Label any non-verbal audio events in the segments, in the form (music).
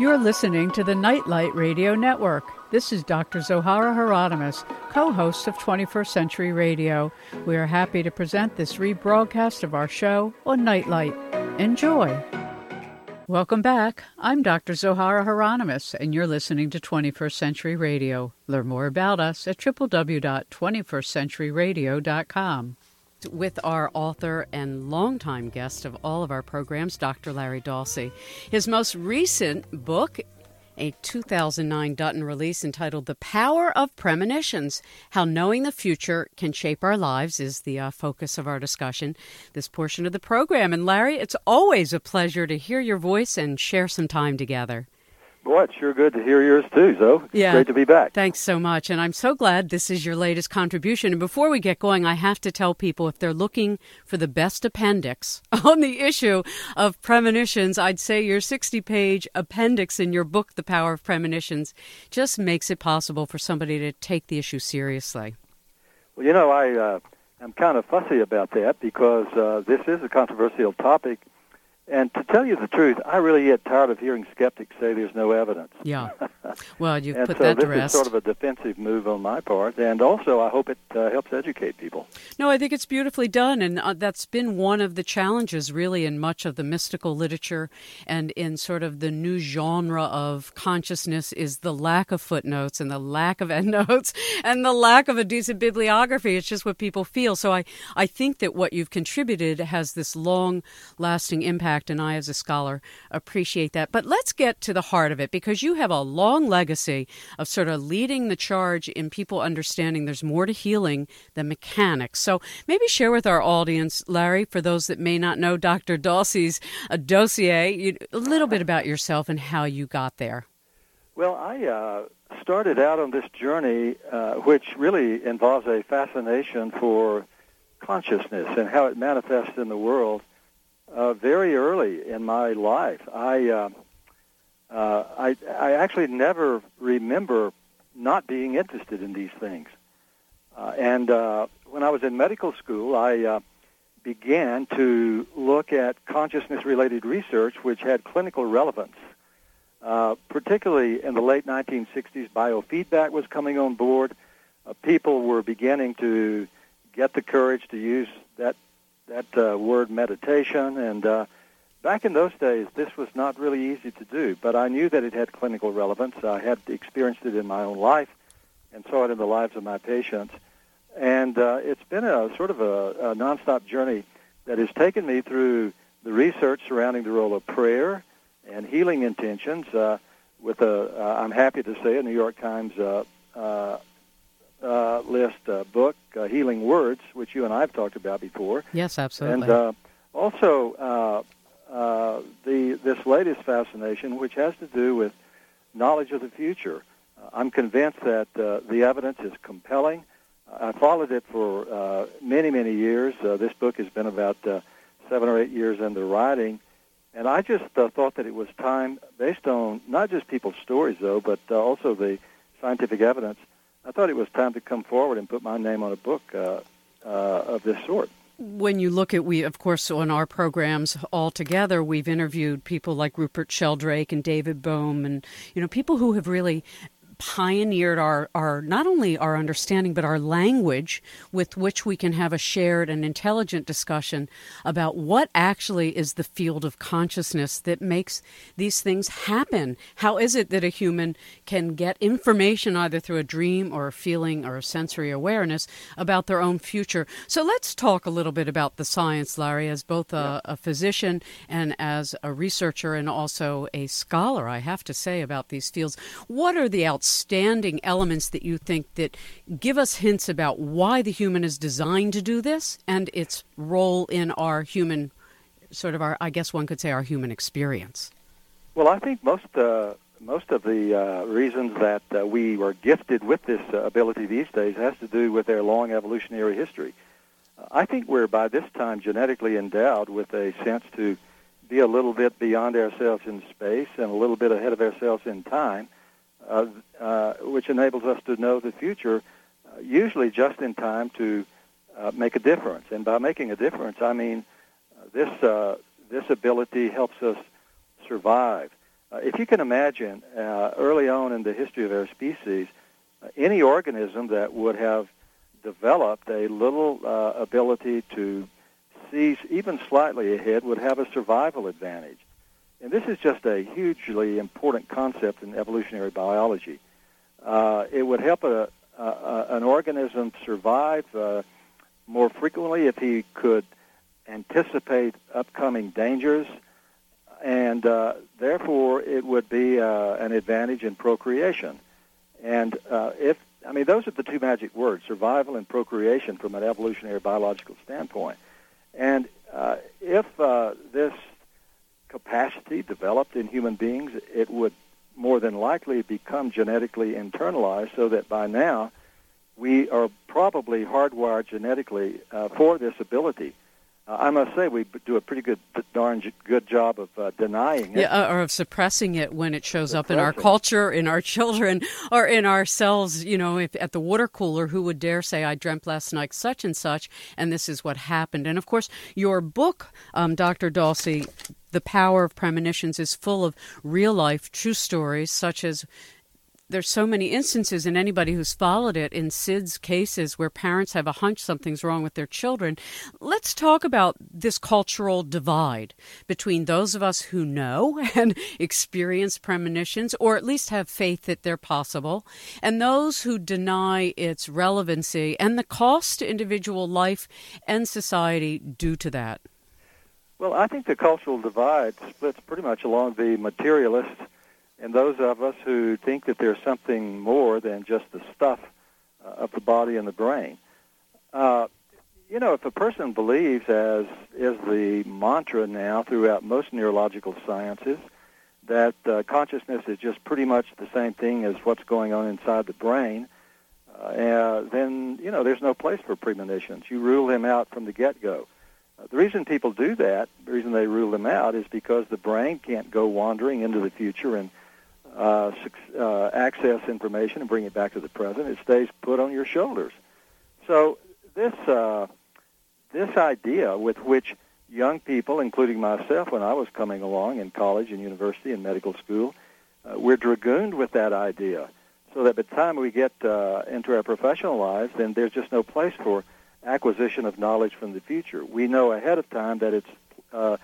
You're listening to the Nightlight Radio Network. This is Dr. Zohara Hieronimus, co host of 21st Century Radio. We are happy to present this rebroadcast of our show on Nightlight. Enjoy. Welcome back. I'm Dr. Zohara Hieronimus, and you're listening to 21st Century Radio. Learn more about us at www.21stcenturyradio.com with our author and longtime guest of all of our programs, Dr. Larry Dossey. His most recent book, a 2009 Dutton release entitled The Power of Premonitions How Knowing the Future Can Shape Our Lives, is the uh, focus of our discussion, this portion of the program. And Larry, it's always a pleasure to hear your voice and share some time together. Boy, it's sure good to hear yours too, Zoe. Yeah. Great to be back. Thanks so much. And I'm so glad this is your latest contribution. And before we get going, I have to tell people if they're looking for the best appendix (laughs) on the issue of premonitions, I'd say your 60 page appendix in your book, The Power of Premonitions, just makes it possible for somebody to take the issue seriously. Well, you know, I, uh, I'm kind of fussy about that because uh, this is a controversial topic and to tell you the truth, I really get tired of hearing skeptics say there's no evidence. Yeah. (laughs) Well, you've put so that to rest. this is sort of a defensive move on my part, and also I hope it uh, helps educate people. No, I think it's beautifully done, and uh, that's been one of the challenges, really, in much of the mystical literature and in sort of the new genre of consciousness is the lack of footnotes and the lack of (laughs) endnotes and the lack of a decent bibliography. It's just what people feel. So I, I think that what you've contributed has this long-lasting impact, and I, as a scholar, appreciate that. But let's get to the heart of it because you have a long legacy of sort of leading the charge in people understanding there's more to healing than mechanics. So maybe share with our audience, Larry, for those that may not know Dr. Dossey's uh, dossier, a little bit about yourself and how you got there. Well, I uh, started out on this journey, uh, which really involves a fascination for consciousness and how it manifests in the world. Uh, very early in my life, I uh, uh, I, I actually never remember not being interested in these things. Uh, and uh, when I was in medical school, I uh, began to look at consciousness-related research which had clinical relevance. Uh, particularly in the late 1960s, biofeedback was coming on board. Uh, people were beginning to get the courage to use that that uh, word meditation, and uh, back in those days, this was not really easy to do. But I knew that it had clinical relevance. I had experienced it in my own life, and saw it in the lives of my patients. And uh, it's been a sort of a, a nonstop journey that has taken me through the research surrounding the role of prayer and healing intentions. Uh, with a, uh, I'm happy to say, a New York Times uh, uh, list uh, book, uh, Healing Words, which you and I have talked about before. Yes, absolutely. And uh, also uh, uh, the this latest fascination, which has to do with knowledge of the future. Uh, I'm convinced that uh, the evidence is compelling. I followed it for uh, many, many years. Uh, this book has been about uh, seven or eight years into writing. And I just uh, thought that it was time, based on not just people's stories, though, but uh, also the scientific evidence, I thought it was time to come forward and put my name on a book uh, uh, of this sort. When you look at, we, of course, on our programs all together, we've interviewed people like Rupert Sheldrake and David Bohm and, you know, people who have really pioneered our, our not only our understanding but our language with which we can have a shared and intelligent discussion about what actually is the field of consciousness that makes these things happen. How is it that a human can get information either through a dream or a feeling or a sensory awareness about their own future? So let's talk a little bit about the science larry as both a, a physician and as a researcher and also a scholar i have to say about these fields. What are the outstanding outstanding elements that you think that give us hints about why the human is designed to do this and its role in our human sort of our I guess one could say our human experience? Well, I think most uh, most of the uh, reasons that uh, we were gifted with this uh, ability these days has to do with their long evolutionary history. I think we're by this time genetically endowed with a sense to be a little bit beyond ourselves in space and a little bit ahead of ourselves in time which enables us to know the future, uh, usually just in time to uh, make a difference. And by making a difference, I mean uh, this uh, this ability helps us survive. Uh, if you can imagine, uh, early on in the history of our species, uh, any organism that would have developed a little uh, ability to see even slightly ahead would have a survival advantage. And this is just a hugely important concept in evolutionary biology. Uh, it would help a, a, a, an organism survive uh, more frequently if he could anticipate upcoming dangers, and uh, therefore it would be uh, an advantage in procreation. And uh, if I mean those are the two magic words: survival and procreation from an evolutionary biological standpoint. And uh, if this capacity developed in human beings, it would more than likely become genetically internalized so that by now we are probably hardwired genetically uh, for this ability. Uh, I must say we do a pretty good, darn good job of uh, denying it. Yeah, or of suppressing it when it shows suppressing. up in our culture, in our (laughs) children, or in ourselves. You know, if at the water cooler, who would dare say, "I dreamt last night such and such," and this is what happened? And of course, your book, um, Dr. Dossey, the power of premonitions is full of real life true stories such as there's so many instances in anybody who's followed it in SIDS cases where parents have a hunch something's wrong with their children. Let's talk about this cultural divide between those of us who know (laughs) and experience premonitions, or at least have faith that they're possible, and those who deny its relevancy and the cost to individual life and society due to that. Well, I think the cultural divide splits pretty much along the materialists and those of us who think that there's something more than just the stuff uh, of the body and the brain. Uh, you know, if a person believes, as is the mantra now throughout most neurological sciences, that uh, consciousness is just pretty much the same thing as what's going on inside the brain, uh, then, you know, there's no place for premonitions. You rule them out from the get-go. The reason people do that, the reason they rule them out, is because the brain can't go wandering into the future and uh, uh, access information and bring it back to the present. It stays put on your shoulders. So this uh, this idea with which young people, including myself, when I was coming along in college and university and medical school, uh, we're dragooned with that idea. So that by the time we get uh, into our professional lives, then there's just no place for acquisition of knowledge from the future. We know ahead of time that it's uh,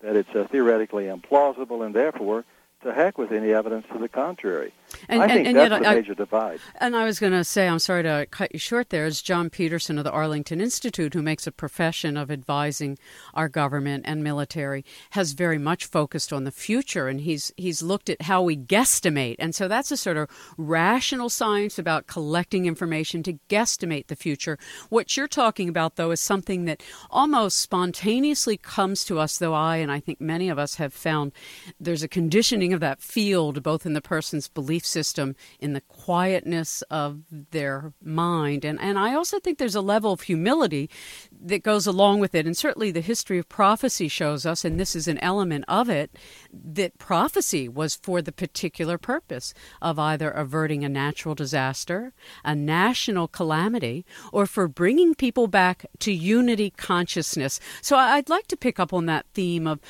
that it's uh, theoretically implausible, and therefore to heck with any evidence to the contrary. And, I think and, and that's the major divide. And I was going to say, I'm sorry to cut you short there, is John Petersen of the Arlington Institute, who makes a profession of advising our government and military, has very much focused on the future, and he's he's looked at how we guesstimate, and so that's a sort of rational science about collecting information to guesstimate the future. What you're talking about, though, is something that almost spontaneously comes to us, though I and I think many of us have found there's a conditioning of that field, both in the person's belief belief system in the quietness of their mind. And, and I also think there's a level of humility that goes along with it. And certainly the history of prophecy shows us, and this is an element of it, that prophecy was for the particular purpose of either averting a natural disaster, a national calamity, or for bringing people back to unity consciousness. So I'd like to pick up on that theme of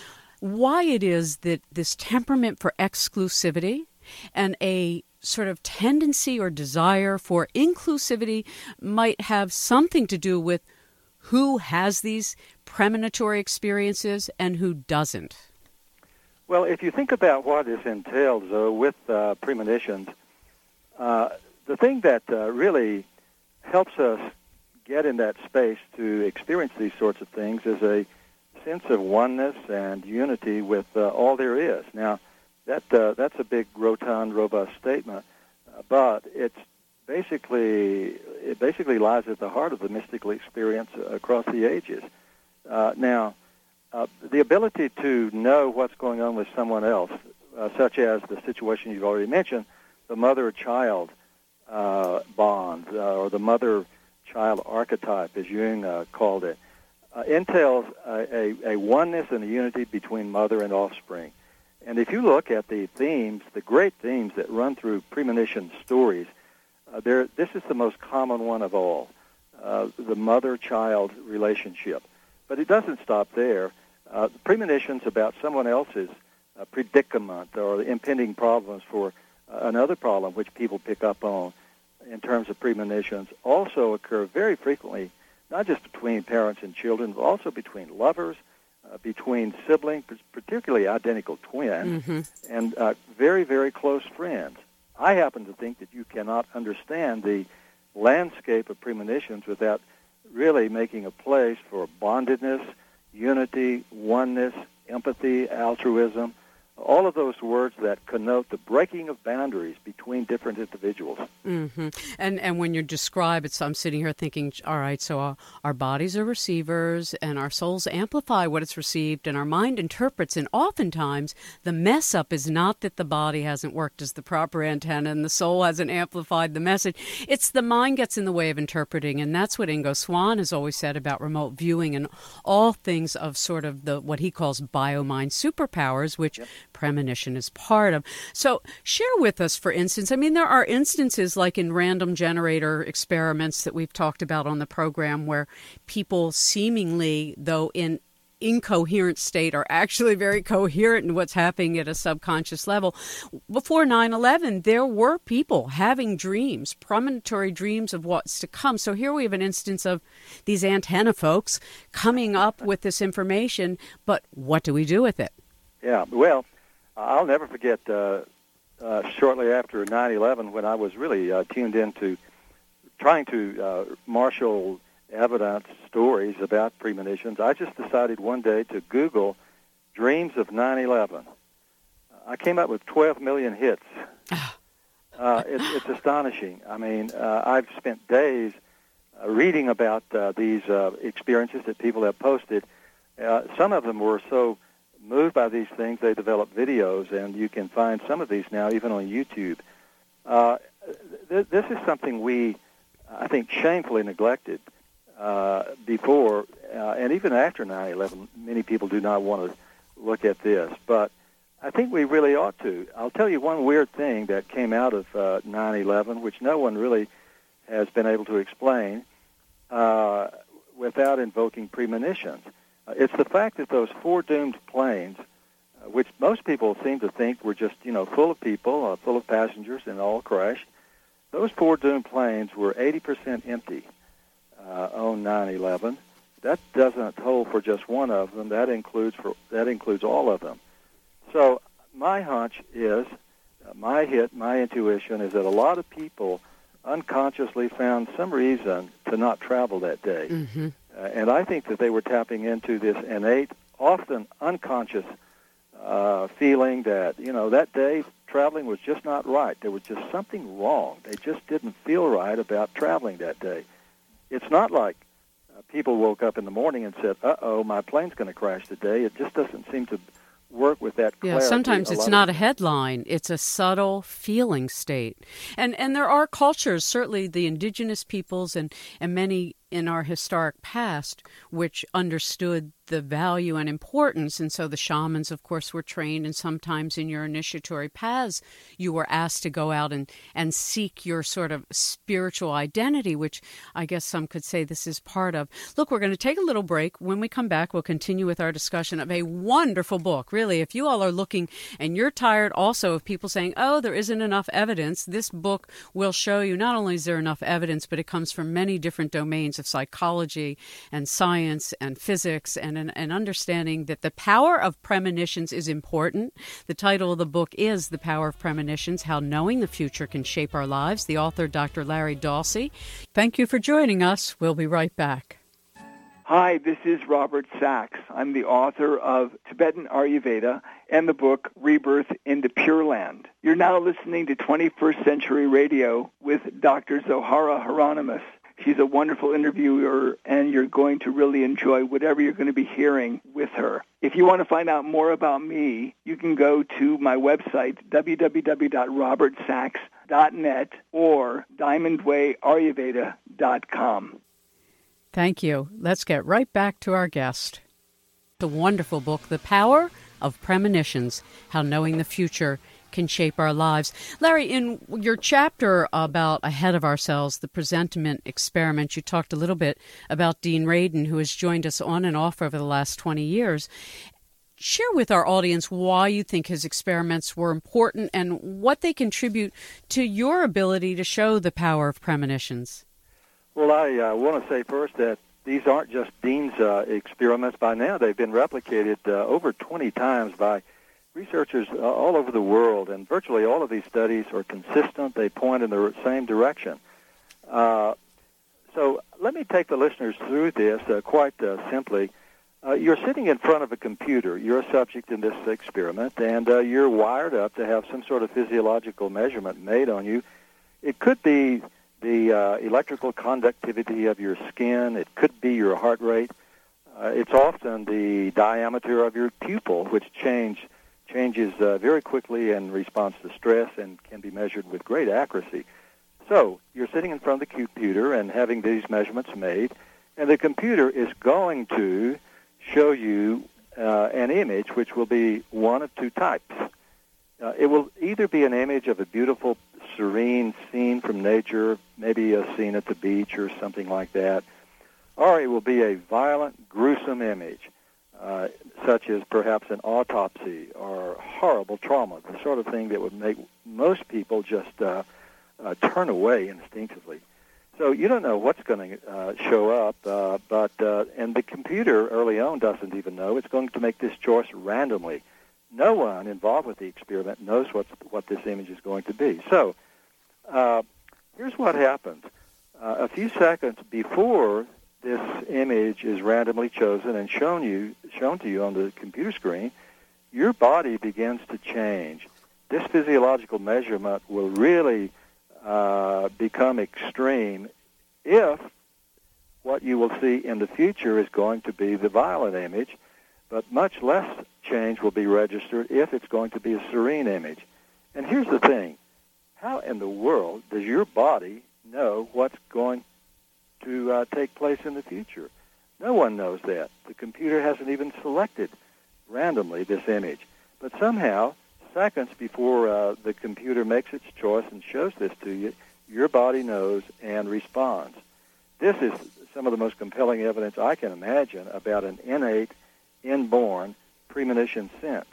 why it is that this temperament for exclusivity and a sort of tendency or desire for inclusivity might have something to do with who has these premonitory experiences and who doesn't. Well, if you think about what is entailed though, with uh, premonitions, uh, the thing that uh, really helps us get in that space to experience these sorts of things is a sense of oneness and unity with uh, all there is. Now, that uh, that's a big, rotund, robust statement, uh, but it's basically it basically lies at the heart of the mystical experience across the ages. Uh, now, uh, the ability to know what's going on with someone else, uh, such as the situation you've already mentioned, the mother-child uh, bond or the mother-child archetype, as Jung called it, entails a, a, a oneness and a unity between mother and offspring. And if you look at the themes, the great themes that run through premonition stories, uh, this is the most common one of all, uh, the mother-child relationship. But it doesn't stop there. Uh, premonitions about someone else's uh, predicament or the impending problems for uh, another problem which people pick up on in terms of premonitions also occur very frequently, not just between parents and children, but also between lovers, uh, between siblings, particularly identical twins, mm-hmm. and uh, very, very close friends. I happen to think that you cannot understand the landscape of premonitions without really making a place for bondedness, unity, oneness, empathy, altruism, all of those words that connote the breaking of boundaries between different individuals. Mm-hmm. And and when you describe it, so I'm sitting here thinking, all right, so our, our, bodies are receivers, and our souls amplify what it's received, and our mind interprets. And oftentimes, the mess up is not that the body hasn't worked as the proper antenna and the soul hasn't amplified the message. It's the mind gets in the way of interpreting, and that's what Ingo Swann has always said about remote viewing and all things of sort of the what he calls biomind superpowers, which yep premonition is part of. So, share with us, for instance, I mean, there are instances like in random generator experiments that we've talked about on the program where people seemingly, though in incoherent state are actually very coherent in what's happening at a subconscious level. Before 9 11, there were people having dreams, premonitory dreams of what's to come. So here we have an instance of these antenna folks coming up with this information, but what do we do with it? Yeah, well, I'll never forget uh, uh, shortly after 9/11 when I was really uh, tuned into trying to uh, marshal evidence, stories about premonitions. I just decided one day to Google dreams of 9/11. I came up with 12 million hits. Ah. Uh, it, it's astonishing. I mean, uh, I've spent days uh, reading about uh, these uh, experiences that people have posted. Uh, some of them were so moved by these things, they develop videos, and you can find some of these now even on YouTube. Uh, th- this is something we, I think, shamefully neglected uh, before uh, and even after 9/11. Many people do not want to look at this, but I think we really ought to. I'll tell you one weird thing that came out of uh, 9/11, which no one really has been able to explain uh, without invoking premonitions. Uh, it's the fact that those four doomed planes, uh, which most people seem to think were just, you know, full of people, uh, full of passengers, and all crashed, those four doomed planes were 80% empty uh, on 9/11. That doesn't hold for just one of them. That includes for that includes all of them. So my hunch is, uh, my hit, my intuition is that a lot of people unconsciously found some reason to not travel that day. Mm-hmm. Uh, and I think that they were tapping into this innate, often unconscious uh, feeling that, you know, that day traveling was just not right. There was just something wrong. They just didn't feel right about traveling that day. It's not like uh, people woke up in the morning and said, uh oh, my plane's going to crash today. It just doesn't seem to work with that clarity. Yeah, sometimes it's not a headline; it's a subtle feeling state. And and there are cultures, certainly the indigenous peoples and and many in our historic past, which understood the value and importance. And so the shamans, of course, were trained, and sometimes in your initiatory paths, you were asked to go out and, and seek your sort of spiritual identity, which I guess some could say this is part of. Look, we're going to take a little break. When we come back, we'll continue with our discussion of a wonderful book. Really, if you all are looking and you're tired also of people saying, oh, there isn't enough evidence, this book will show you not only is there enough evidence, but it comes from many different domains of psychology and science and physics and an, an understanding that the power of premonitions is important. The title of the book is The Power of Premonitions How Knowing the Future Can Shape Our Lives. The author, Dr. Larry Dossey. Thank you for joining us. We'll be right back. Hi, this is Robert Sachs. I'm the author of Tibetan Ayurveda and the book Rebirth into Pure Land. You're now listening to 21st Century Radio with Dr. Zohara Hieronimus. She's a wonderful interviewer, and you're going to really enjoy whatever you're going to be hearing with her. If you want to find out more about me, you can go to my website, www.robertsachs.net or diamondwayayurveda.com. Thank you. Let's get right back to our guest. The wonderful book, The Power of Premonitions How Knowing the Future can shape our lives. Larry, in your chapter about Ahead of Ourselves, the presentiment experiment, you talked a little bit about Dean Radin, who has joined us on and off over the last 20 years. share with our audience why you think his experiments were important and what they contribute to your ability to show the power of premonitions. Well, I uh, want to say first that these aren't just Dean's uh, experiments. By now, they've been replicated uh, over 20 times by researchers uh, all over the world, and virtually all of these studies are consistent. They point in the same direction. Uh, so let me take the listeners through this uh, quite uh, simply. Uh, you're sitting in front of a computer. You're a subject in this experiment, and uh, you're wired up to have some sort of physiological measurement made on you. It could be the electrical conductivity of your skin. It could be your heart rate. It's often the diameter of your pupil, which change changes uh, very quickly in response to stress and can be measured with great accuracy. So you're sitting in front of the computer and having these measurements made, and the computer is going to show you uh, an image which will be one of two types. Uh, it will either be an image of a beautiful, serene scene from nature, maybe a scene at the beach or something like that, or it will be a violent, gruesome image, uh, such as perhaps an autopsy or horrible trauma, the sort of thing that would make most people just uh, uh, turn away instinctively. So you don't know what's going to uh, show up, uh, but uh, and the computer early on doesn't even know. It's going to make this choice randomly. No one involved with the experiment knows what what this image is going to be. So uh, here's what happens: uh, a few seconds before this image is randomly chosen and shown you shown to you on the computer screen, your body begins to change. This physiological measurement will really uh, become extreme if what you will see in the future is going to be the violent image, but much less change will be registered if it's going to be a serene image. And here's the thing. How in the world does your body know what's going to uh, take place in the future? No one knows that. The computer hasn't even selected randomly this image. But somehow seconds before uh, the computer makes its choice and shows this to you, your body knows and responds. This is some of the most compelling evidence I can imagine about an innate, inborn premonition sense.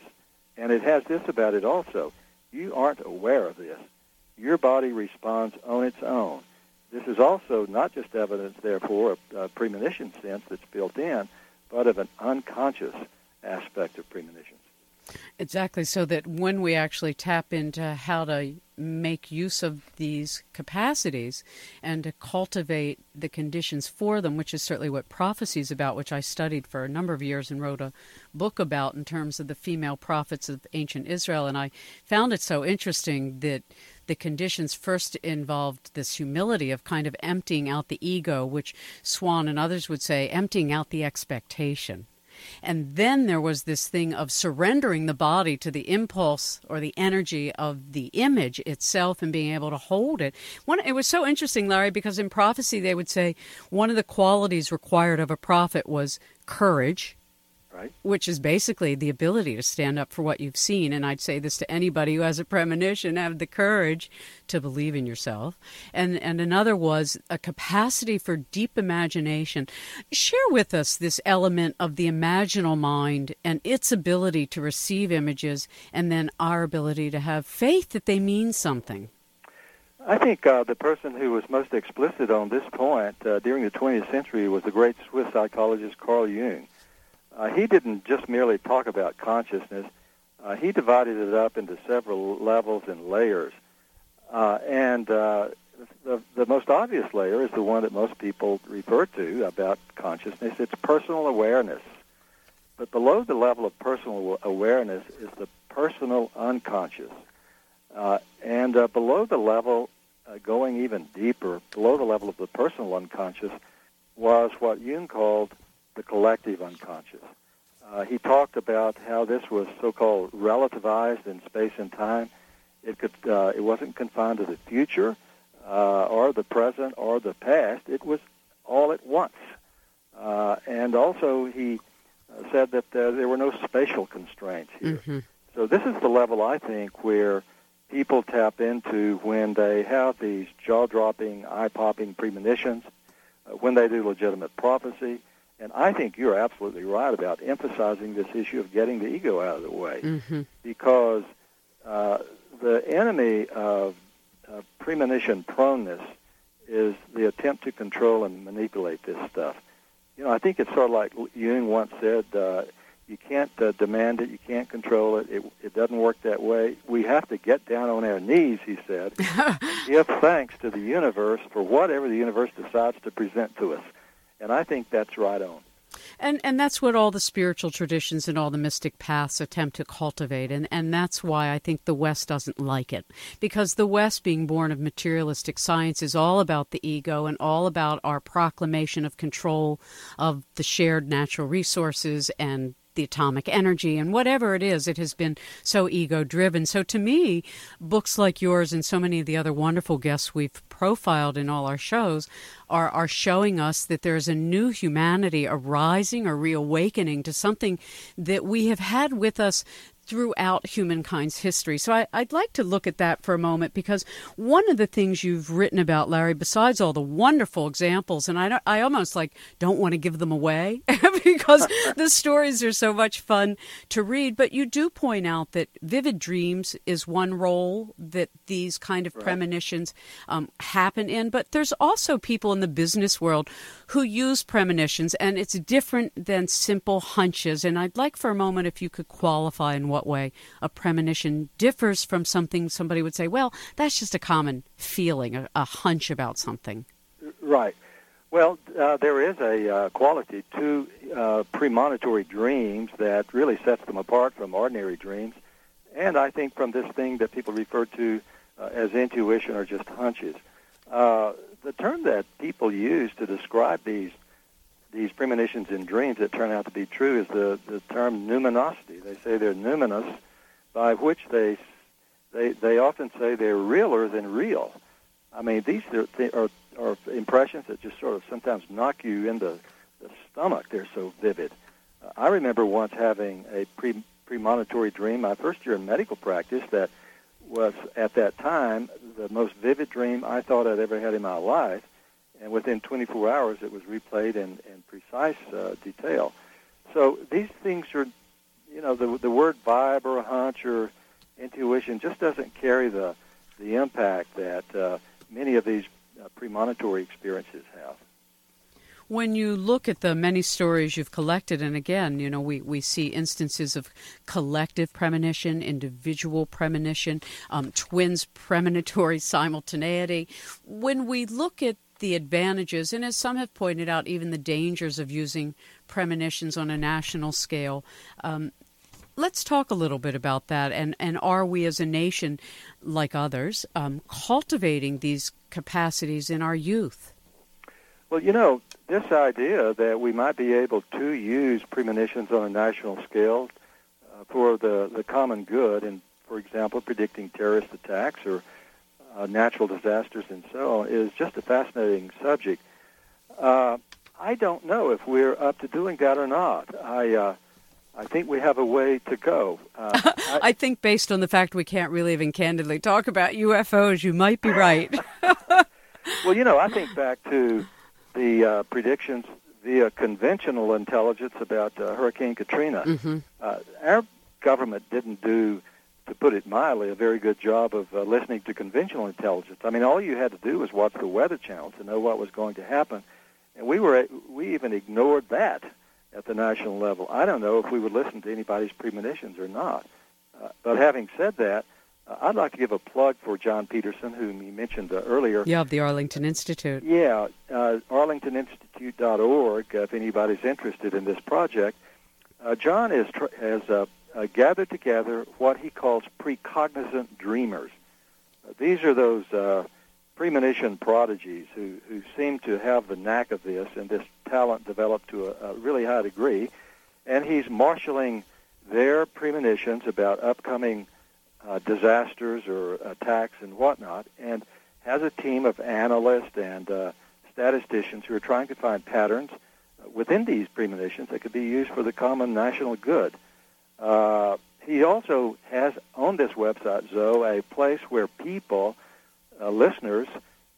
And it has this about it also. You aren't aware of this. Your body responds on its own. This is also not just evidence, therefore, of a premonition sense that's built in, but of an unconscious aspect of premonition. Exactly, so that when we actually tap into how to make use of these capacities and to cultivate the conditions for them, which is certainly what prophecy is about, which I studied for a number of years and wrote a book about in terms of the female prophets of ancient Israel. And I found it so interesting that the conditions first involved this humility of kind of emptying out the ego, which Swann and others would say, emptying out the expectation. And then there was this thing of surrendering the body to the impulse or the energy of the image itself and being able to hold it. One, it was so interesting, Larry, because in prophecy they would say one of the qualities required of a prophet was courage right. which is basically the ability to stand up for what you've seen. And I'd say this to anybody who has a premonition: have the courage to believe in yourself. And and another was a capacity for deep imagination. Share with us this element of the imaginal mind and its ability to receive images, and then our ability to have faith that they mean something. I think uh, the person who was most explicit on this point uh, during the 20th century was the great Swiss psychologist Carl Jung. Uh, he didn't just merely talk about consciousness. Uh, he divided it up into several levels and layers. Uh, and uh, the, the most obvious layer is the one that most people refer to about consciousness. It's personal awareness. But below the level of personal awareness is the personal unconscious. Uh, and uh, below the level, going even deeper, below the level of the personal unconscious, was what Jung called the collective unconscious. Uh, he talked about how this was so-called relativized in space and time. It could, uh, it wasn't confined to the future uh, or the present or the past. It was all at once. Uh, and also, he uh, said that uh, there were no spatial constraints here. Mm-hmm. So this is the level I think where people tap into when they have these jaw-dropping, eye-popping premonitions, uh, when they do legitimate prophecy, And I think you're absolutely right about emphasizing this issue of getting the ego out of the way, mm-hmm. because uh, the enemy of uh, premonition proneness is the attempt to control and manipulate this stuff. You know, I think it's sort of like Jung once said, uh, you can't uh, demand it, you can't control it. it. It doesn't work that way. We have to get down on our knees, he said, (laughs) give thanks to the universe for whatever the universe decides to present to us. And I think that's right on. And and that's what all the spiritual traditions and all the mystic paths attempt to cultivate and and that's why I think the west doesn't like it because the west being born of materialistic science is all about the ego and all about our proclamation of control of the shared natural resources and the atomic energy and whatever it is, it has been so ego driven. So to me, books like yours and so many of the other wonderful guests we've profiled in all our shows are, are showing us that there's a new humanity arising or reawakening to something that we have had with us throughout humankind's history. So I, would like to look at that for a moment because one of the things you've written about, Larry, besides all the wonderful examples, and I, I almost like don't want to give them away (laughs) because the stories are so much fun to read, but you do point out that vivid dreams is one role that these kind of right. premonitions um, happen in, but there's also people in the business world who use premonitions, and it's different than simple hunches. And I'd like for a moment if you could qualify in what what way a premonition differs from something somebody would say, well, that's just a common feeling, a, a hunch about something. Right. Well, uh, there is a uh, quality to uh, premonitory dreams that really sets them apart from ordinary dreams, and I think from this thing that people refer to uh, as intuition or just hunches. Uh, the term that people use to describe these these premonitions in dreams that turn out to be true is the, the term numinosity. They say they're numinous, by which they, they, they often say they're realer than real. I mean, these are, are, are impressions that just sort of sometimes knock you in the, the stomach. They're so vivid. Uh, I remember once having a pre, premonitory dream my first year in medical practice that was, at that time, the most vivid dream I thought I'd ever had in my life and within 24 hours it was replayed in, in precise uh, detail. So these things are, you know, the the word vibe or hunch or intuition just doesn't carry the the impact that uh, many of these uh, premonitory experiences have. When you look at the many stories you've collected, and again, you know, we, we see instances of collective premonition, individual premonition, um, twins (laughs) premonitory simultaneity. When we look at the advantages, and as some have pointed out, even the dangers of using premonitions on a national scale. Um, let's talk a little bit about that. And, and are we as a nation, like others, um, cultivating these capacities in our youth? Well, you know, this idea that we might be able to use premonitions on a national scale uh, for the, the common good, and for example, predicting terrorist attacks or uh, natural disasters and so on is just a fascinating subject. Uh, I don't know if we're up to doing that or not. I uh, I think we have a way to go. Uh, I, (laughs) I, think based on the fact we can't really even candidly talk about UFOs, you might be right. (laughs) well, you know, I think back to the uh, predictions via conventional intelligence about uh, Hurricane Katrina. Mm-hmm. Uh, our government didn't do to put it mildly, a very good job of uh, listening to conventional intelligence. I mean, all you had to do was watch the Weather Channel to know what was going to happen, and we were we even ignored that at the national level. I don't know if we would listen to anybody's premonitions or not. Uh, but having said that, uh, I'd like to give a plug for John Petersen, whom you mentioned uh, earlier. Yeah, of the Arlington Institute. Yeah, uh, arlingtoninstitute.org. if anybody's interested in this project, uh, John is tr- has uh, gathered together what he calls precognizant dreamers. Uh, these are those uh, premonition prodigies who, who seem to have the knack of this and this talent developed to a, a really high degree. And he's marshaling their premonitions about upcoming uh, disasters or attacks and whatnot, and has a team of analysts and uh, statisticians who are trying to find patterns uh, within these premonitions that could be used for the common national good. Uh, he also has on this website, Zoe, a place where people, uh, listeners,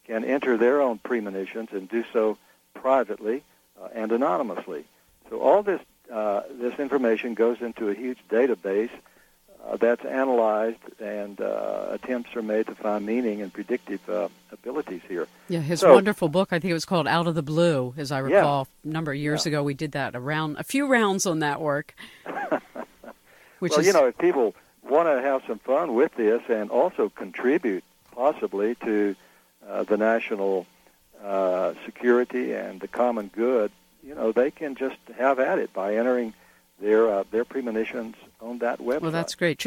can enter their own premonitions and do so privately uh, and anonymously. So all this uh, this information goes into a huge database uh, that's analyzed, and uh, attempts are made to find meaning and predictive uh, abilities here. Yeah, his So- wonderful book. I think it was called Out of the Blue, as I Yeah. recall. A number of years Yeah. ago, we did that around a few rounds on that work. (laughs) Which well, is you know, if people want to have some fun with this and also contribute possibly to uh, the national uh, security and the common good, you know, they can just have at it by entering their uh, their premonitions on that website. Well, that's great.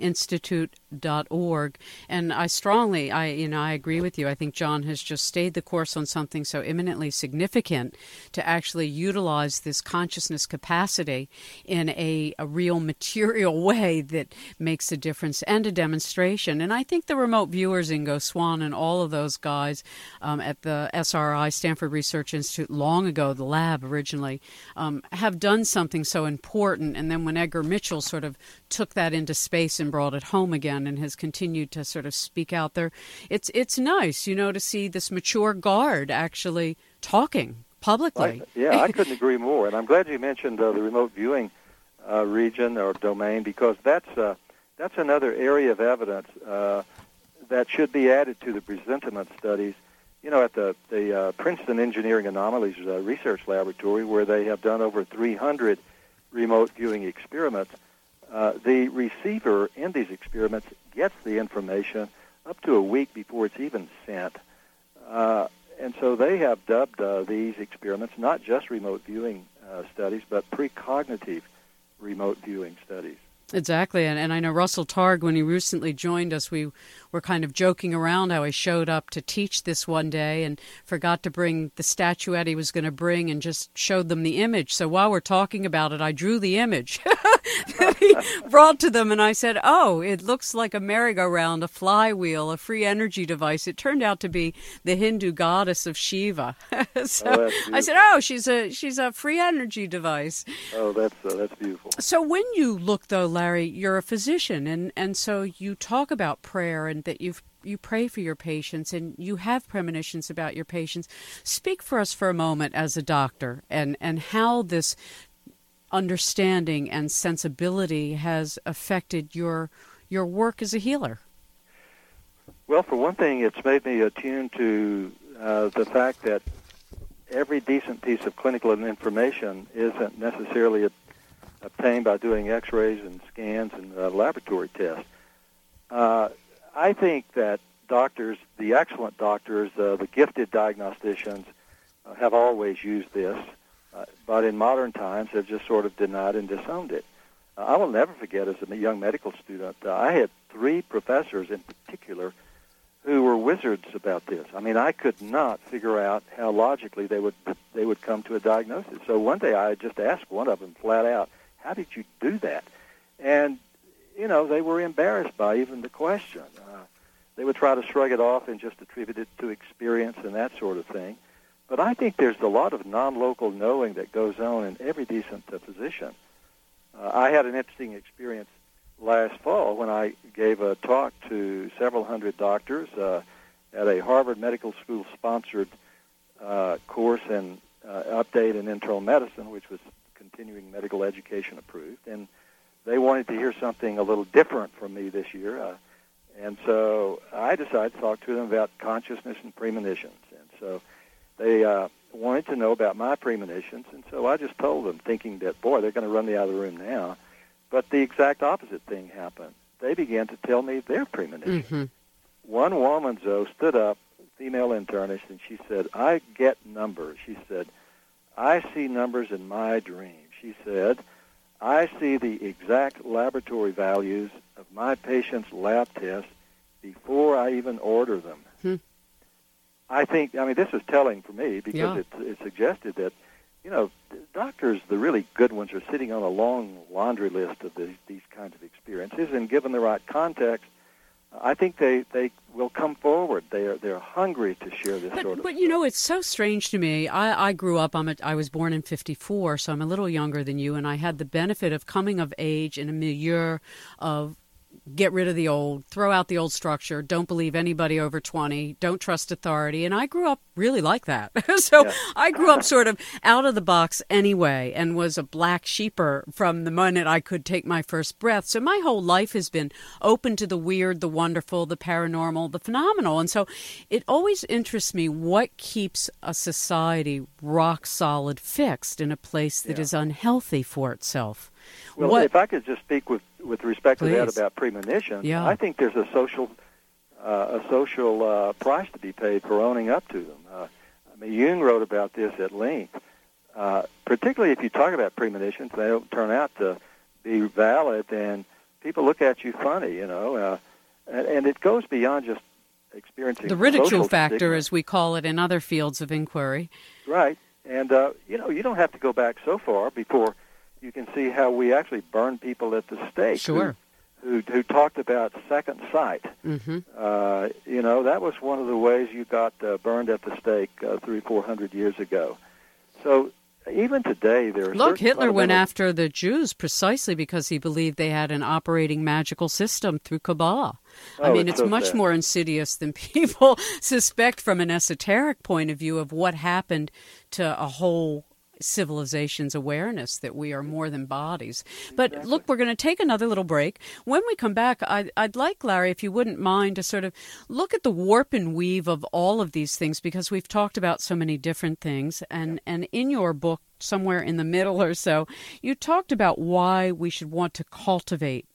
www.arlingtoninstitute.org. And I strongly, I you know, I agree with you. I think John has just stayed the course on something so eminently significant to actually utilize this consciousness capacity in a, a real material (laughs) way that makes a difference and a demonstration. And I think the remote viewers, Ingo Swann, and all of those guys um, at the SRI, Stanford Research Institute, long ago, the lab originally, um, have done something so important. And then when Edgar Mitchell sort of took that into space and brought it home again and has continued to sort of speak out there, it's, it's nice, you know, to see this mature guard actually talking publicly. I, yeah, I couldn't (laughs) agree more. And I'm glad you mentioned uh, the remote viewing uh, region or domain because that's uh, that's another area of evidence uh, that should be added to the presentiment studies. You know, at the the uh, Princeton Engineering Anomalies uh, Research Laboratory, where they have done over 300 remote viewing experiments, uh, the receiver in these experiments gets the information up to a week before it's even sent. Uh, and so they have dubbed uh, these experiments not just remote viewing uh, studies, but precognitive remote viewing studies. Exactly, and, and I know Russell Targ, when he recently joined us, we were kind of joking around how he showed up to teach this one day and forgot to bring the statuette he was going to bring and just showed them the image. So while we're talking about it, I drew the image (laughs) that he brought to them, and I said, "Oh, it looks like a merry-go-round, a flywheel, a free energy device." It turned out to be the Hindu goddess of Shiva. (laughs) so Oh, I said, "Oh, she's a she's a free energy device." Oh, that's uh, that's beautiful. So when you look though, Larry, you're a physician and, and so you talk about prayer and that you've you pray for your patients and you have premonitions about your patients. Speak for us for a moment as a doctor and, and how this understanding and sensibility has affected your your work as a healer. Well, for one thing, it's made me attuned to uh, the fact that every decent piece of clinical information isn't necessarily a, obtained by doing X-rays and scans and uh, laboratory tests. Uh, I think that doctors, the excellent doctors, uh, the gifted diagnosticians, uh, have always used this, uh, but in modern times have just sort of denied and disowned it. Uh, I will never forget as a young medical student, uh, I had three professors in particular who were wizards about this. I mean, I could not figure out how logically they would they would come to a diagnosis. So one day I just asked one of them flat out, "How did you do that?" And you know, they were embarrassed by even the question. Uh, they would try to shrug it off and just attribute it to experience and that sort of thing. But I think there's a lot of non-local knowing that goes on in every decent uh, physician. Uh, I had an interesting experience last fall when I gave a talk to several hundred doctors uh, at a Harvard Medical School sponsored uh, course in uh, update in internal medicine, which was continuing medical education approved, and they wanted to hear something a little different from me this year. Uh, and so I decided to talk to them about consciousness and premonitions. And so they uh, wanted to know about my premonitions, and so I just told them, thinking that, boy, they're going to run me out of the room now. But the exact opposite thing happened. They began to tell me their premonitions. Mm-hmm. One woman, though, stood up, female internist, and she said, I get numbers. She said, I see numbers in my dreams. She said, I see the exact laboratory values of my patient's lab tests before I even order them. Hmm. I think, I mean, this is telling for me because Yeah. it, it suggested that, you know, doctors, the really good ones, are sitting on a long laundry list of these, these kinds of experiences, and given the right context, I think they, they will come forward. They are they're hungry to share this But, sort of. but you know, it's so strange to me. I, I grew up. I'm a, I was born in '54, so I'm a little younger than you, and I had the benefit of coming of age in a milieu of get rid of the old, throw out the old structure, don't believe anybody over 20, don't trust authority. And I grew up really like that. (laughs) so yeah. I grew up sort of out of the box anyway and was a black sheeper from the moment I could take my first breath. So my whole life has been open to the weird, the wonderful, the paranormal, the phenomenal. And so it always interests me what keeps a society rock solid fixed in a place that yeah. is unhealthy for itself. Well, what? if I could just speak with with respect Please. to that about premonition, yeah. I think there's a social uh, a social uh, price to be paid for owning up to them. Uh, I mean, Jung wrote about this at length. Uh, particularly if you talk about premonitions, they don't turn out to be valid, and people look at you funny, you know. Uh, and, and it goes beyond just experiencing the ridicule factor, stigma. as we call it in other fields of inquiry. Right, and uh, you know, you don't have to go back so far before you can see how we actually burned people at the stake. Sure. Who, who, who talked about second sight. Mm-hmm. Uh, you know, that was one of the ways you got uh, burned at the stake uh, three, four hundred years ago. So even today, there are look. Hitler went after the Jews precisely because he believed they had an operating magical system through Kabbalah. Oh, I mean, it's, it's so much sad. more insidious than (laughs) people suspect from an esoteric point of view of what happened to a whole civilization's awareness that we are more than bodies. But exactly. look, we're going to take another little break. When we come back, I'd, I'd, like, Larry, if you wouldn't mind, to sort of look at the warp and weave of all of these things because we've talked about so many different things. And, and in your book, somewhere in the middle or so, you talked about why we should want to cultivate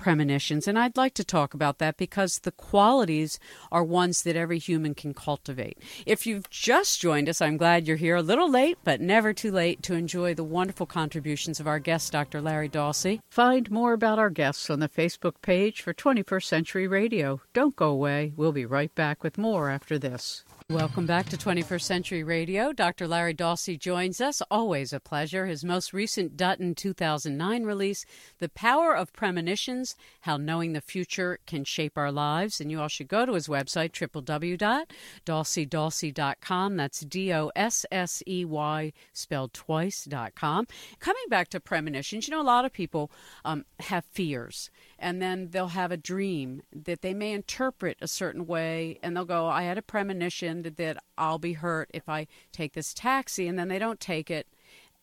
premonitions. And I'd like to talk about that because the qualities are ones that every human can cultivate. If you've just joined us, I'm glad you're here. A little late, but never too late to enjoy the wonderful contributions of our guest, Dr. Larry Dossey. Find more about our guests on the Facebook page for 21st Century Radio. Don't go away. We'll be right back with more after this. Welcome back to 21st Century Radio. Dr. Larry Dossey joins us. Always a pleasure. His most recent Dutton 2009 release, The Power of Premonitions How Knowing the Future Can Shape Our Lives. And you all should go to his website, www.dosseydossey.com. That's D O S S E Y, spelled twice.com. Coming back to premonitions, you know, a lot of people um, have fears and then they'll have a dream that they may interpret a certain way and they'll go i had a premonition that i'll be hurt if i take this taxi and then they don't take it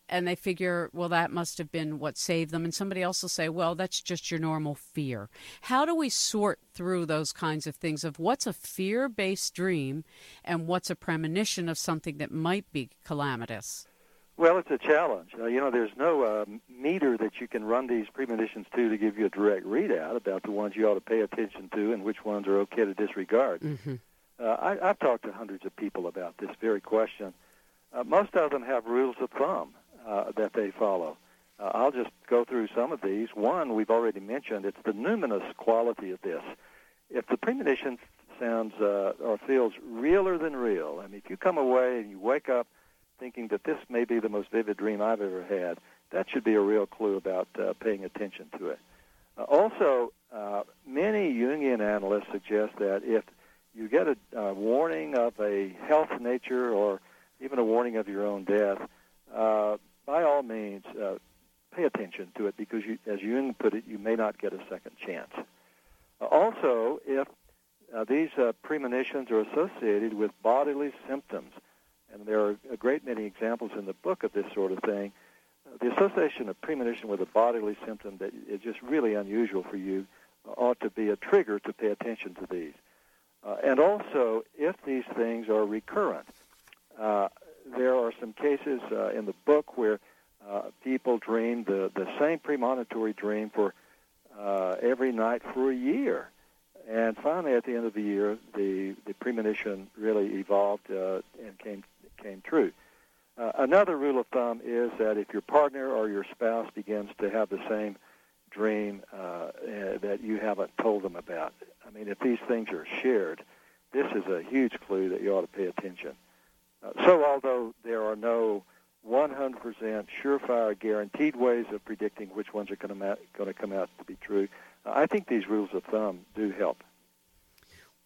and they figure well that must have been what saved them and somebody else will say well that's just your normal fear. How do we sort through those kinds of things of what's a fear-based dream and what's a premonition of something that might be calamitous well, it's a challenge. Uh, you know, there's no uh, meter that you can run these premonitions to to give you a direct readout about the ones you ought to pay attention to and which ones are okay to disregard. Mm-hmm. Uh, I, I've talked to hundreds of people about this very question. Uh, most of them have rules of thumb uh, that they follow. Uh, I'll just go through some of these. One we've already mentioned. It's the numinous quality of this. If the premonition sounds uh, or feels realer than real, I mean, if you come away and you wake up thinking that this may be the most vivid dream I've ever had, that should be a real clue about uh, paying attention to it. Uh, also, uh, many Jungian analysts suggest that if you get a uh, warning of a health nature or even a warning of your own death, uh, by all means, uh, pay attention to it because, you, as Jung put it, you may not get a second chance. also, if these premonitions are associated with bodily symptoms, and there are a great many examples in the book of this sort of thing. Uh, the association of premonition with a bodily symptom that is just really unusual for you uh, ought to be a trigger to pay attention to these. Uh, and also, if these things are recurrent, uh, there are some cases uh, in the book where uh, people dream the, the same premonitory dream for every night for a year. And finally, at the end of the year, the, the premonition really evolved and came came true. Uh, another rule of thumb is that if your partner or your spouse begins to have the same dream uh, uh, that you haven't told them about, I mean, if these things are shared, this is a huge clue that you ought to pay attention. Uh, so, although there are no 100% surefire guaranteed ways of predicting which ones are going to, going to come out to be true, uh, I think these rules of thumb do help.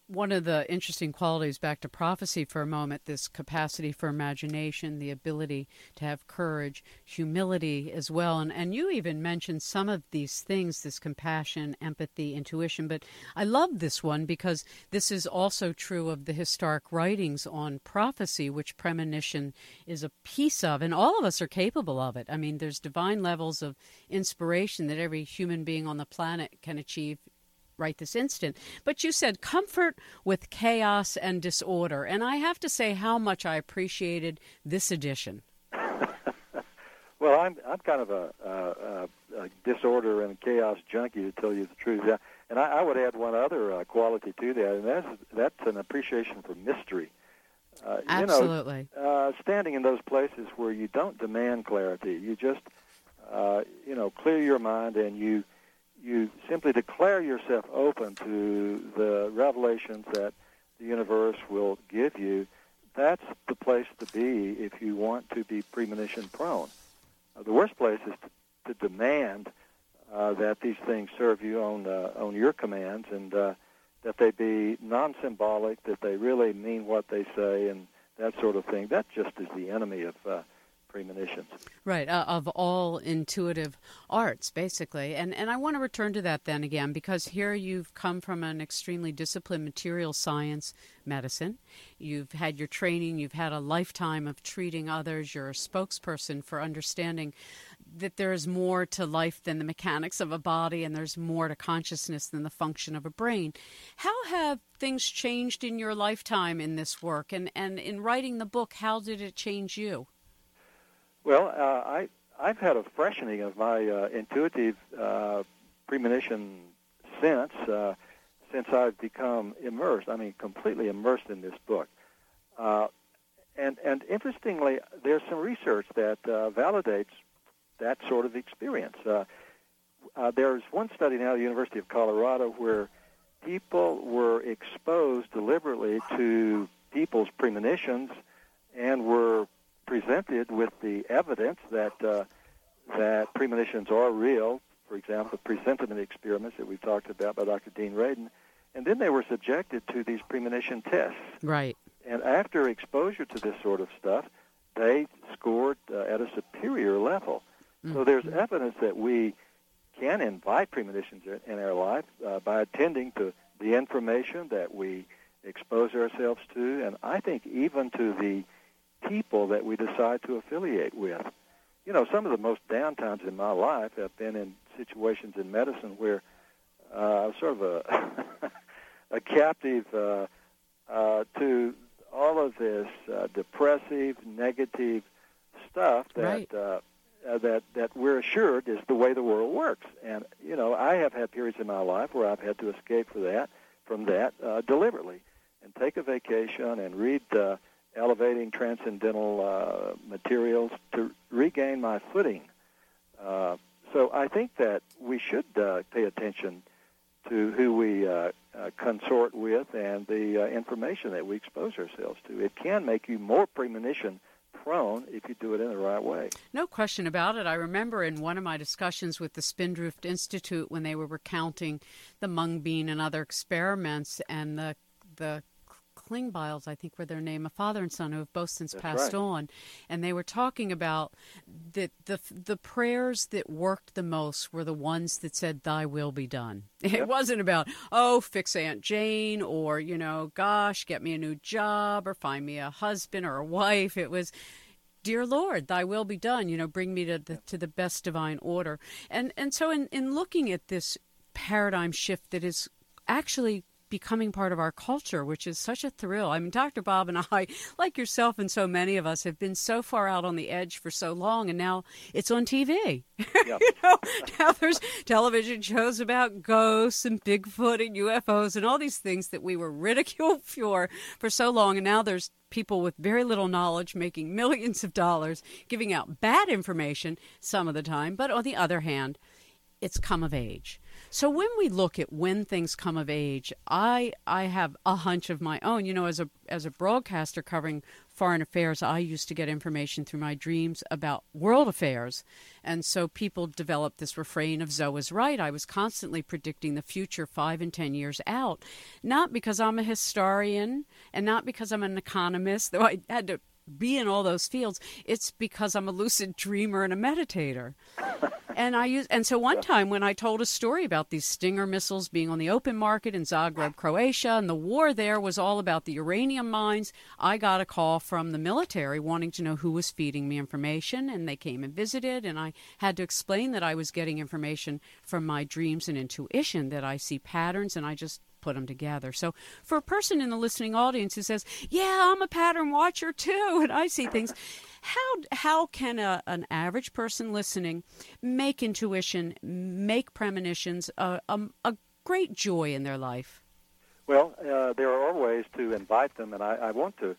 One of the interesting qualities back to prophecy for a moment this capacity for imagination the ability to have courage humility as well. And, and you even mentioned some of these things this compassion empathy intuition. But i love this one because this is also true of the historic writings on prophecy which premonition is a piece of and all of us are capable of it. I mean there's divine levels of inspiration that every human being on the planet can achieve right this instant. But you said comfort with chaos and disorder. And I have to say how much I appreciated this edition. (laughs) well, I'm, I'm kind of a, a, a, disorder and chaos junkie, to tell you the truth. Yeah. And I, I would add one other uh, quality to that, and that's, that's an appreciation for mystery. Uh, Absolutely. You know, uh, standing in those places where you don't demand clarity, you just, uh, you know, clear your mind and you you simply declare yourself open to the revelations that the universe will give you, that's the place to be if you want to be premonition prone. Uh, the worst place is to, to demand uh, that these things serve you on uh, on your commands and uh, that they be non-symbolic, that they really mean what they say, and that sort of thing. That just is the enemy of uh, premonitions. Right, uh, of all intuitive arts, basically. And, and I want to return to that then again, because here you've come from an extremely disciplined material science medicine. You've had your training, you've had a lifetime of treating others, you're a spokesperson for understanding that there is more to life than the mechanics of a body, and there's more to consciousness than the function of a brain. How have things changed in your lifetime in this work? And, and in writing the book, how did it change you? Well, uh, I I've had a freshening of my uh, intuitive uh, premonition sense uh, since I've become immersed. I mean, completely immersed in this book. Uh, and and interestingly, there's some research that uh, validates that sort of experience. Uh, uh, there's one study now at the University of Colorado where people were exposed deliberately to people's premonitions and were presented with the evidence that uh, that premonitions are real. For example, the presentiment experiments that we've talked about by Dr. Dean Radin, and then they were subjected to these premonition tests. Right. And after exposure to this sort of stuff, they scored uh, at a superior level. Mm-hmm. So there's evidence that we can invite premonitions in our life uh, by attending to the information that we expose ourselves to, and I think even to the people that we decide to affiliate with. You know, some of the most down times in my life have been in situations in medicine where uh, I was sort of a (laughs) a captive uh, uh, to all of this uh, depressive, negative stuff that right. uh, uh, that that we're assured is the way the world works. And you know, I have had periods in my life where I've had to escape for that from that uh, deliberately and take a vacation and read. Uh, elevating transcendental uh, materials to regain my footing. Uh, so I think that we should uh, pay attention to who we consort with and the information that we expose ourselves to. It can make you more premonition prone if you do it in the right way. No question about it. I remember in one of my discussions with the Spindrift Institute when they were recounting the mung bean and other experiments and the the Klingbeils, I think were their name, a father and son who have both since That's passed right. on, and they were talking about that the the prayers that worked the most were the ones that said, "Thy will be done." (laughs) Yep. It wasn't about, "Oh, fix Aunt Jane," or you know, "Gosh, get me a new job," or "Find me a husband or a wife." It was dear lord thy will be done you know bring me to the to the best divine order and and so in in looking at this paradigm shift that is actually becoming part of our culture, which is such a thrill. I mean, Dr. Bob and (laughs) I, like yourself and so many of us, have been so far out on the edge for so long, and now it's on TV. (laughs) Yep. you know, now there's television shows about ghosts and Bigfoot and UFOs and all these things that we were ridiculed (laughs) for for so long, and now there's people with very little knowledge making millions of dollars, giving out bad information some of the time, but on the other hand, it's come of age. So when we look at when things come of age, I I have a hunch of my own. You know, as a as a broadcaster covering foreign affairs, I used to get information through my dreams about world affairs. And so people developed this refrain of Zoe is right. I was constantly predicting the future five and ten years out, not because I'm a historian and not because I'm an economist, though I had to be in all those fields. It's because I'm a lucid dreamer and a meditator. (laughs) and I use and so one time when I told a story about these Stinger missiles being on the open market in Zagreb, Croatia, and the war there was all about the uranium mines, I got a call from the military wanting to know who was feeding me information and they came and visited and I had to explain that I was getting information from my dreams and intuition that I see patterns and I just put them together. So for a person in the listening audience who says, "Yeah, I'm a pattern watcher too, (laughs) and I see things," how how can a, an average person listening make intuition, make premonitions a, a, a great joy in their life? Well, uh, there are ways to invite them, and I, I want to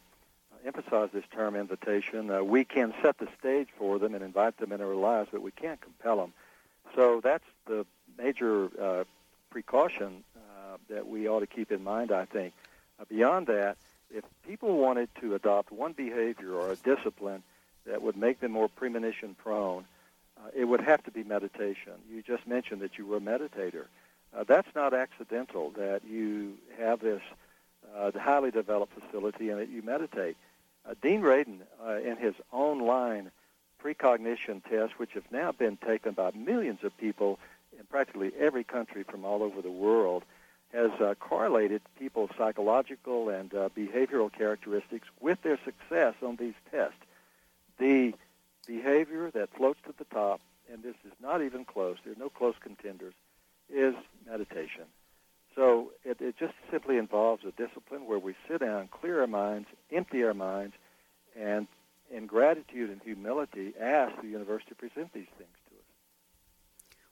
emphasize this term invitation. Uh, we can set the stage for them and invite them into our lives, but we can't compel them. So that's the major uh, precaution that we ought to keep in mind, I think. Uh, beyond that, if people wanted to adopt one behavior or a discipline that would make them more premonition prone, uh, it would have to be meditation. You just mentioned that you were a meditator. Uh, that's not accidental that you have this uh, highly developed facility and that you meditate. Uh, Dean Radin, uh, in his own line precognition tests, which have now been taken by millions of people in practically every country from all over the world, has uh, correlated people's psychological and uh, behavioral characteristics with their success on these tests. The behavior that floats to the top, and this is not even close, there are no close contenders, is meditation. So it, it just simply involves a discipline where we sit down, clear our minds, empty our minds, and in gratitude and humility ask the universe to present these things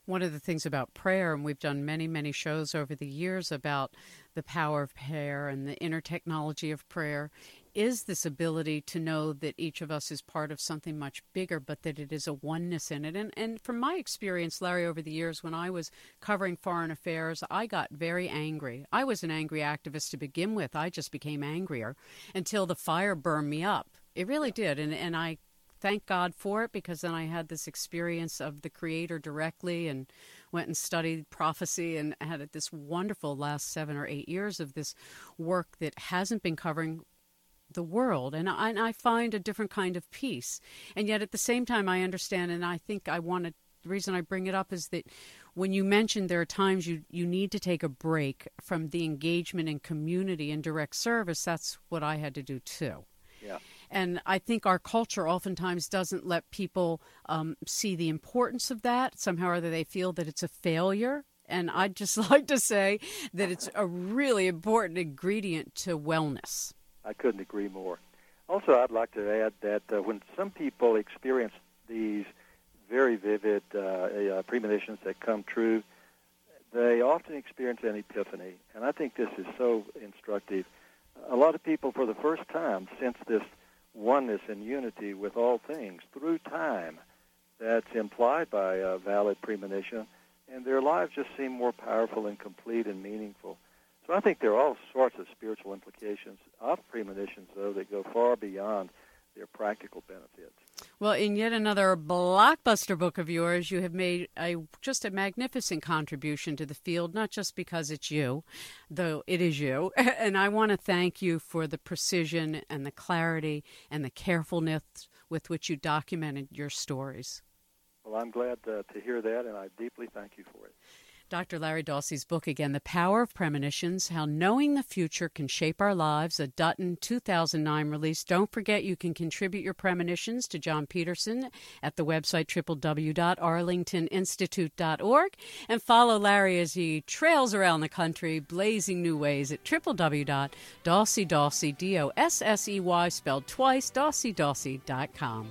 one of the things about prayer, and we've done many, many shows over the years about the power of prayer and the inner technology of prayer, is this ability to know that each of us is part of something much bigger, but that it is a oneness in it. And, and from my experience, Larry, over the years, when I was covering foreign affairs, I got very angry. I was an angry activist to begin with. I just became angrier until the fire burned me up. It really did. And, and I thank God for it because then I had this experience of the Creator directly and went and studied prophecy and had this wonderful last seven or eight years of this work that hasn't been covering the world and I, and I find a different kind of peace and yet at the same time I understand and I think I want to the reason I bring it up is that when you mentioned there are times you, you need to take a break from the engagement in community and direct service, that's what I had to do too. Yeah. And I think our culture oftentimes doesn't let people um, see the importance of that. Somehow or other, they feel that it's a failure. And I'd just (laughs) like to say that it's a really important ingredient to wellness. I couldn't agree more. Also, I'd like to add that uh, when some people experience these very vivid uh, uh, premonitions that come true, they often experience an epiphany. And I think this is so instructive. A lot of people, for the first time, sense this oneness and unity with all things through time that's implied by a valid premonition, and their lives just seem more powerful and complete and meaningful. So I think there are all sorts of spiritual implications of premonitions, though, that go far beyond their practical benefits. Well, in yet another blockbuster book of yours, you have made a just a magnificent contribution to the field, not just because it's you, though it is you. (laughs) And I want to thank you for the precision and the clarity and the carefulness with which you documented your stories. Well, I'm glad uh, to hear that, and I deeply thank you for it. Dr. Larry Dossey's book again, The Power of Premonitions How Knowing the Future Can Shape Our Lives, a Dutton 2009 release. Don't forget you can contribute your premonitions to John Petersen at the website www.arlingtoninstitute.org and follow Larry as he trails around the country blazing new ways at www.dosseydossey, D-O-S-S-E-Y spelled twice, dosseydossey.com.